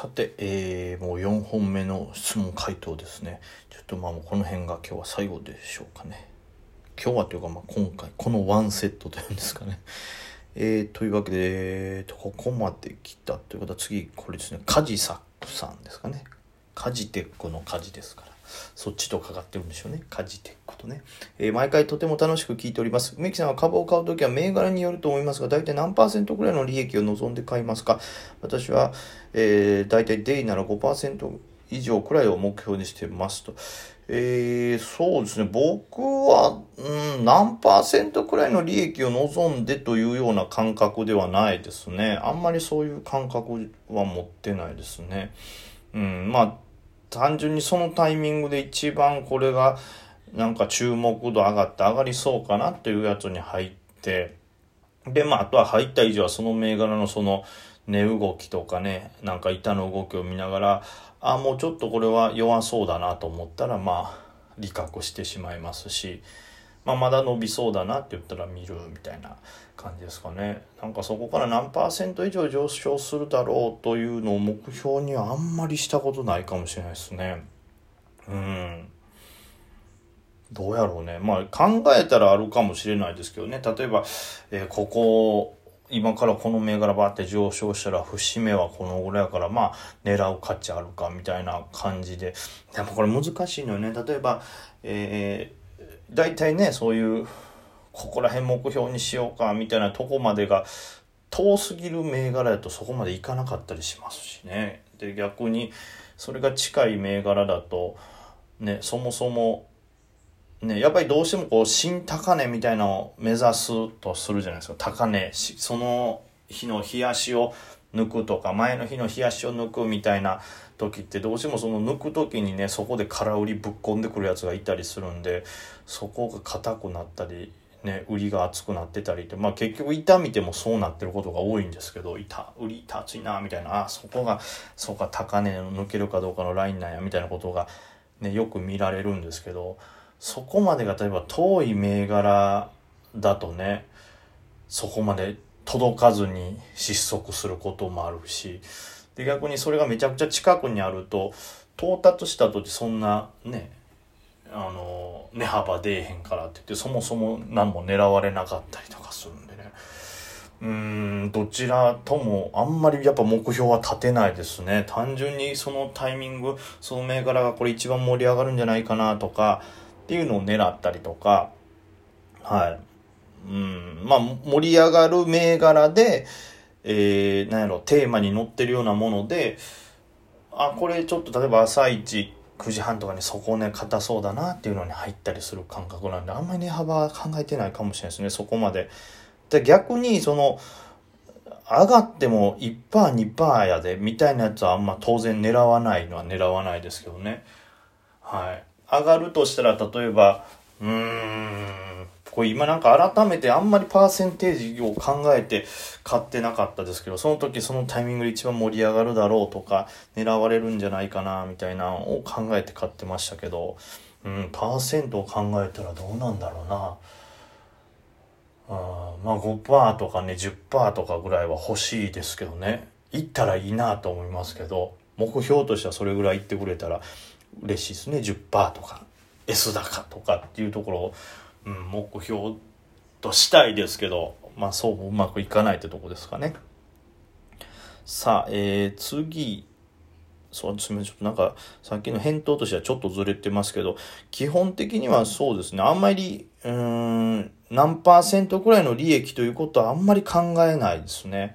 さて、えー、もう4本目の質問回答ですね。ちょっとまあもうこの辺が今日は最後でしょうかね。今日はというかまあ今回、このワンセットというんですかね。えー、というわけで、えー、と、ここまで来たということは次、これですね、カジサックさんですかね。カジテックのカジですから。そっちとかかってるんでしょうね。カジテックとね。えー、毎回とても楽しく聞いております。梅木さんは株を買うときは銘柄によると思いますが、大体何パーセントくらいの利益を望んで買いますか？私は、えー、大体デイなら5%以上くらいを目標にしてますと。えー、そうですね。僕は、うん、何パーセントくらいの利益を望んでというような感覚ではないですね。あんまりそういう感覚は持ってないですね。うん、まあ、単純にそのタイミングで一番これがなんか注目度上がって上がりそうかなというやつに入って、で、まあ、あとは入った以上はその銘柄のその値動きとかね、なんか板の動きを見ながら、あ、もうちょっとこれは弱そうだなと思ったら、まあ、利確してしまいますし、まあ、まだ伸びそうだなって言ったら見るみたいな感じですかね。なんかそこから何パーセント以上上昇するだろうというのを目標にはあんまりしたことないかもしれないですね。うん。どうやろうね。まあ考えたらあるかもしれないですけどね。例えば、えー、ここ、今からこの銘柄バーって上昇したら節目はこのぐらいやからまあ狙う価値あるかみたいな感じで。でもこれ難しいのよね。例えば、えー大体ねそういうここら辺目標にしようかみたいなとこまでが遠すぎる銘柄だとそこまでいかなかったりしますしね。で逆にそれが近い銘柄だとねそもそもねやっぱりどうしてもこう新高値みたいなのを目指すとするじゃないですか。高値その日の冷やしを抜くとか前の日の冷やしを抜くみたいな時ってどうしてもその抜く時にねそこで空売りぶっ込んでくるやつがいたりするんでそこが硬くなったりね売りが厚くなってたりってまあ結局板見てもそうなってることが多いんですけど板売り板厚いなみたいなあそこがそうか高値の抜けるかどうかのラインなんやみたいなことがねよく見られるんですけどそこまでが例えば遠い銘柄だとねそこまで届かずに失速することもあるしで逆にそれがめちゃくちゃ近くにあると到達した時そんなねあの値幅出えへんからって言ってそもそも何も狙われなかったりとかするんでね。うんどちらともあんまりやっぱ目標は立てないですね。単純にそのタイミングその銘柄がこれ一番盛り上がるんじゃないかなとかっていうのを狙ったりとかはい。うん、まあ、盛り上がる銘柄で、えー、なんやろ、テーマに載ってるようなもので、あ、これちょっと例えば朝一9時半とかに底根硬そうだなっていうのに入ったりする感覚なんで、あんまり値幅考えてないかもしれないですね、そこまで。で、逆に、その、上がっても1%、2%やで、みたいなやつはあんま当然狙わないのは狙わないですけどね。はい。上がるとしたら、例えば、うーん、これ今なんか改めてあんまりパーセンテージを考えて買ってなかったですけど、その時そのタイミングで一番盛り上がるだろうとか、狙われるんじゃないかな、みたいなのを考えて買ってましたけど、うん、パーセントを考えたらどうなんだろうな。あまあ5%とかね、10%とかぐらいは欲しいですけどね。行ったらいいなと思いますけど、目標としてはそれぐらい行ってくれたら嬉しいですね。10%とか、S 高とかっていうところをうん、目標としたいですけど、まあそううまくいかないってとこですかね。さあ、えー、次。そうですね。ちょっとなんか、さっきの返答としてはちょっとずれてますけど、基本的にはそうですね。あんまり、うん、何パーセントくらいの利益ということはあんまり考えないですね。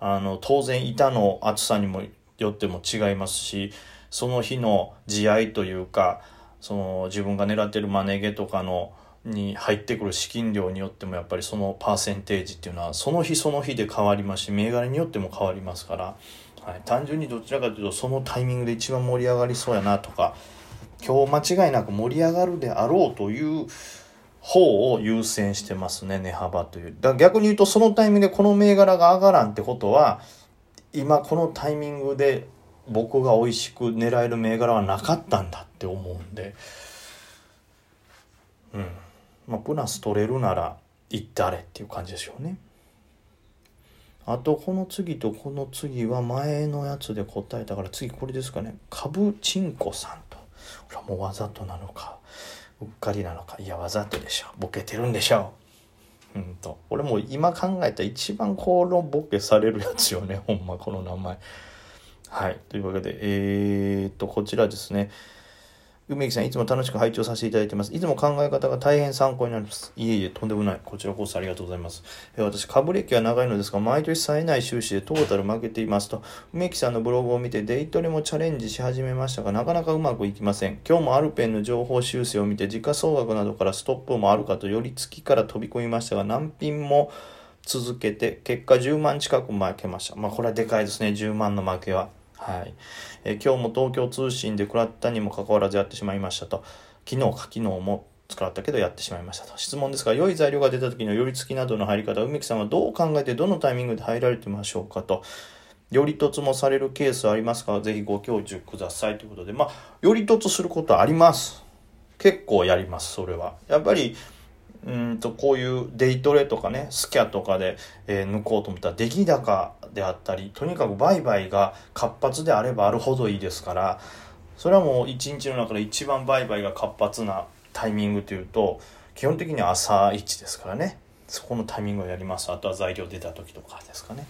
あの、当然板の厚さにもよっても違いますし、その日の地合いというか、その自分が狙ってるマネ毛とかの、に入ってくる資金量によってもやっぱりそのパーセンテージっていうのはその日その日で変わりますし銘柄によっても変わりますから、はい、単純にどちらかというとそのタイミングで一番盛り上がりそうやなとか今日間違いなく盛り上がるであろうという方を優先してますね値幅という。だ逆に言うとそのタイミングでこの銘柄が上がらんってことは今このタイミングで僕が美味しく狙える銘柄はなかったんだって思うんで。うん。まあ、プラス取れるなら行ってあれっていう感じでしょうね。あとこの次とこの次は前のやつで答えたから次これですかね。カブチンコさんと。これはもうわざとなのかうっかりなのか。いやわざとでしょボケてるんでしょう。んと。俺もう今考えた一番このボケされるやつよねほんまこの名前。はい。というわけでえー、っとこちらですね。梅木さん、いつも楽しく拝聴させていただいてます。いつも考え方が大変参考になります。いえいえ、とんでもない。こちらこそありがとうございます。え私、株歴は長いのですが、毎年冴えない収支でトータル負けていますと、梅木さんのブログを見て、デイトレもチャレンジし始めましたが、なかなかうまくいきません。今日もアルペンの情報修正を見て、時価総額などからストップもあるかと、より月から飛び込みましたが、難品も続けて、結果10万近く負けました。まあ、これはでかいですね、10万の負けは。はい。え今日も東京通信で食らったにもかかわらずやってしまいましたと。昨日か昨日も使ったけどやってしまいましたと。質問ですが、良い材料が出た時の寄り付きなどの入り方、梅木さんはどう考えてどのタイミングで入られてましょうかと。より凸もされるケースありますか？ぜひご教授くださいということで、まあ、より凸することあります。結構やります、それは。やっぱり、うんとこういうデイトレとかねスキャとかで、えー、抜こうと思ったら出来高であったりとにかく売買が活発であればあるほどいいですからそれはもう一日の中で一番売買が活発なタイミングというと基本的には朝一ですからね。そこのタイミングをやります。あとは材料出た時とかですかね。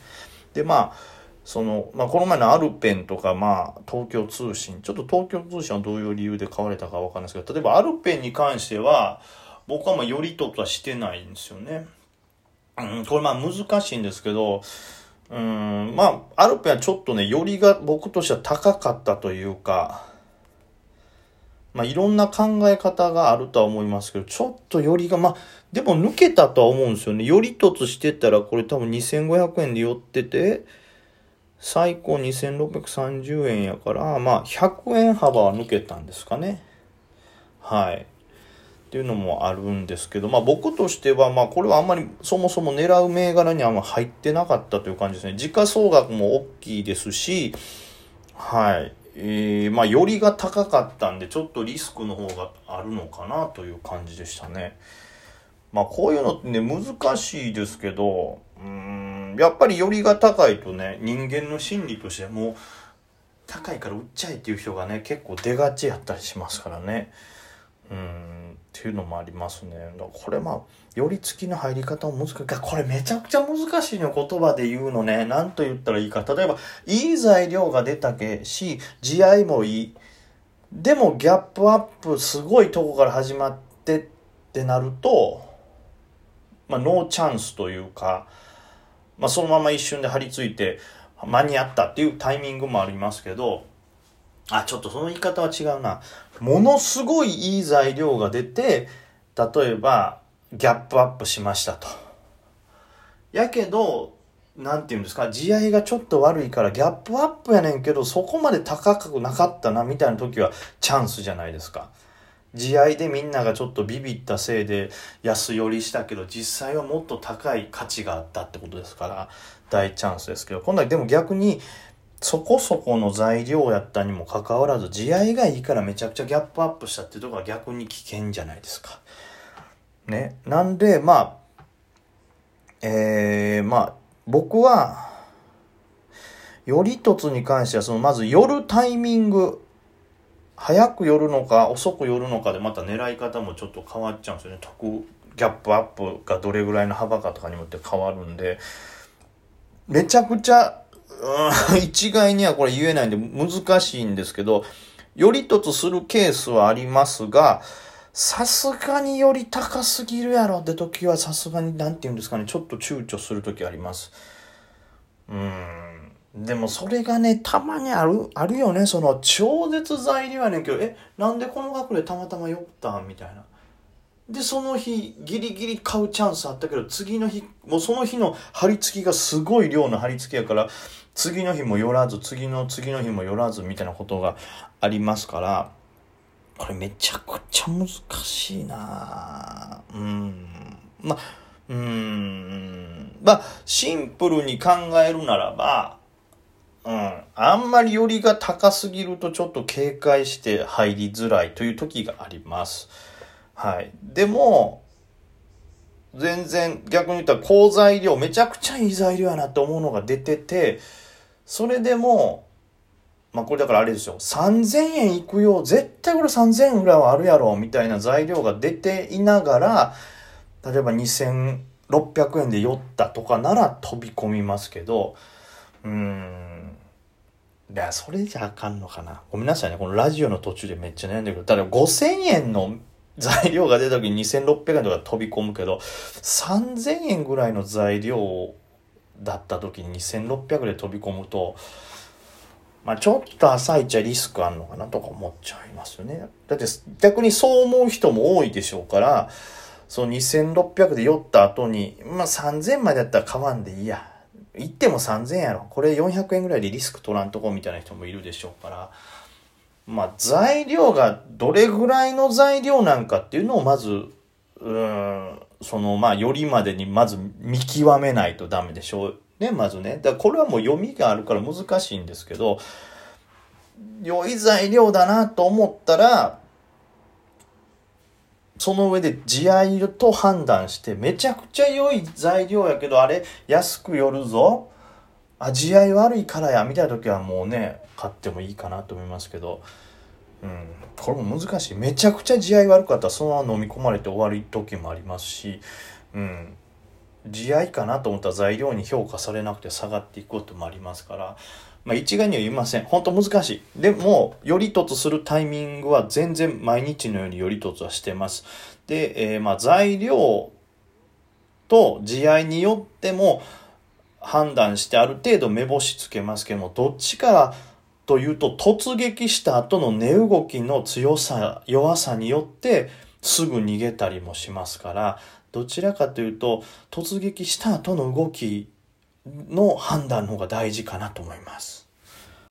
でまあその、まあ、この前のアルペンとか、まあ、東京通信、ちょっと東京通信はどういう理由で買われたかわかんないですけど、例えばアルペンに関しては、僕はまあよりとはしてないんですよね。うん、これまあ難しいんですけど、うん、まあ、アルペンはちょっとね、よりが僕としては高かったというか、まあ、いろんな考え方があるとは思いますけど、ちょっとよりが、まあ、でも抜けたとは思うんですよね。よりとつしてたら、これ多分2500円で寄ってて、最高2630円やから、まあ、100円幅は抜けたんですかね。はい。っていうのもあるんですけど、まあ僕としては、まあこれはあんまりそもそも狙う銘柄にあんま入ってなかったという感じですね。時価総額も大きいですし、はい。えー、まあよりが高かったんで、ちょっとリスクの方があるのかなという感じでしたね。まあこういうのってね、難しいですけど、うん、やっぱりよりが高いとね、人間の心理としても、高いから売っちゃえっていう人がね、結構出がちやったりしますからね。ううんっていうのもありますね。だこれまあ、寄り付きの入り方も難しい。これめちゃくちゃ難しいの言葉で言うのね。何と言ったらいいか。例えば、いい材料が出たけし、地合いもいい。でもギャップアップすごいとこから始まってってなると、まあ、ノーチャンスというか、まあ、そのまま一瞬で張り付いて間に合ったっていうタイミングもありますけど、あ、ちょっとその言い方は違うな。ものすごいいい材料が出て、例えば、ギャップアップしましたと。やけど、なんて言うんですか、地合いがちょっと悪いからギャップアップやねんけど、そこまで高くなかったな、みたいな時はチャンスじゃないですか。地合いでみんながちょっとビビったせいで安寄りしたけど、実際はもっと高い価値があったってことですから、大チャンスですけど、今度はでも逆に、そこそこの材料やったにもかかわらず、地合いがいいからめちゃくちゃギャップアップしたっていうところは逆に危険じゃないですか。ね。なんで、まあ、えー、まあ、僕は、よりとつに関しては、その、まず寄るタイミング、早く寄るのか、遅く寄るのかで、また狙い方もちょっと変わっちゃうんですよね。得、ギャップアップがどれぐらいの幅かとかによって変わるんで、めちゃくちゃ、一概にはこれ言えないんで難しいんですけど、よりとつするケースはありますが、さすがにより高すぎるやろって時はさすがに何て言うんですかね、ちょっと躊躇する時あります。うん。でもそれがね、たまにある、あるよね。その超絶材料やねんけど、え、なんでこの額でたまたま酔ったみたいな。で、その日、ギリギリ買うチャンスあったけど、次の日、もうその日の張り付きがすごい量の張り付きやから、次の日も寄らず、次の次の日も寄らずみたいなことがありますから、これめちゃくちゃ難しいなうん。まあ、うん。まあ、シンプルに考えるならば、うん。あんまり寄りが高すぎるとちょっと警戒して入りづらいという時があります。はい。でも、全然逆に言ったら好材料、めちゃくちゃいい材料やなって思うのが出てて、それでも、まあこれだからあれですよ、3000円いくよ、絶対これ3000円ぐらいはあるやろ、みたいな材料が出ていながら、例えば2600円で酔ったとかなら飛び込みますけど、うーん。いや、それじゃあかんのかな。ごめんなさいね。このラジオの途中でめっちゃ悩んでるけど、だから5000円の材料が出た時に2600円とか飛び込むけど、3000円ぐらいの材料だった時に2600で飛び込むと、まあちょっと朝一はリスクあんのかなとか思っちゃいますよね。だって逆にそう思う人も多いでしょうから、その2600で酔った後に、まあ3000までやったら買わんでいいや。行っても3000やろ。これ400円ぐらいでリスク取らんとこみたいな人もいるでしょうから。まあ材料がどれぐらいの材料なんかっていうのをまず、うん、そのまあよりまでにまず見極めないとダメでしょう。ね、まずね。だこれはもう読みがあるから難しいんですけど、良い材料だなと思ったら、その上で地合と判断して、めちゃくちゃ良い材料やけど、あれ、安く寄るぞ。あ、地合悪いからや、みたいな時はもうね、買ってもいいかなと思いますけど、うん、これも難しい。めちゃくちゃ地合悪かったら、そのまま飲み込まれて終わる時もありますし、うん、地合かなと思ったら材料に評価されなくて下がっていくこともありますから、まあ、一概には言いません。本当難しい。でも、より突するタイミングは全然毎日のようにより突はしてます。で、えー、まあ、材料と地合によっても判断してある程度目星つけますけども、どっちかというと突撃した後の値動きの強さ、弱さによってすぐ逃げたりもしますから、どちらかというと突撃した後の動きの判断の方が大事かなと思います。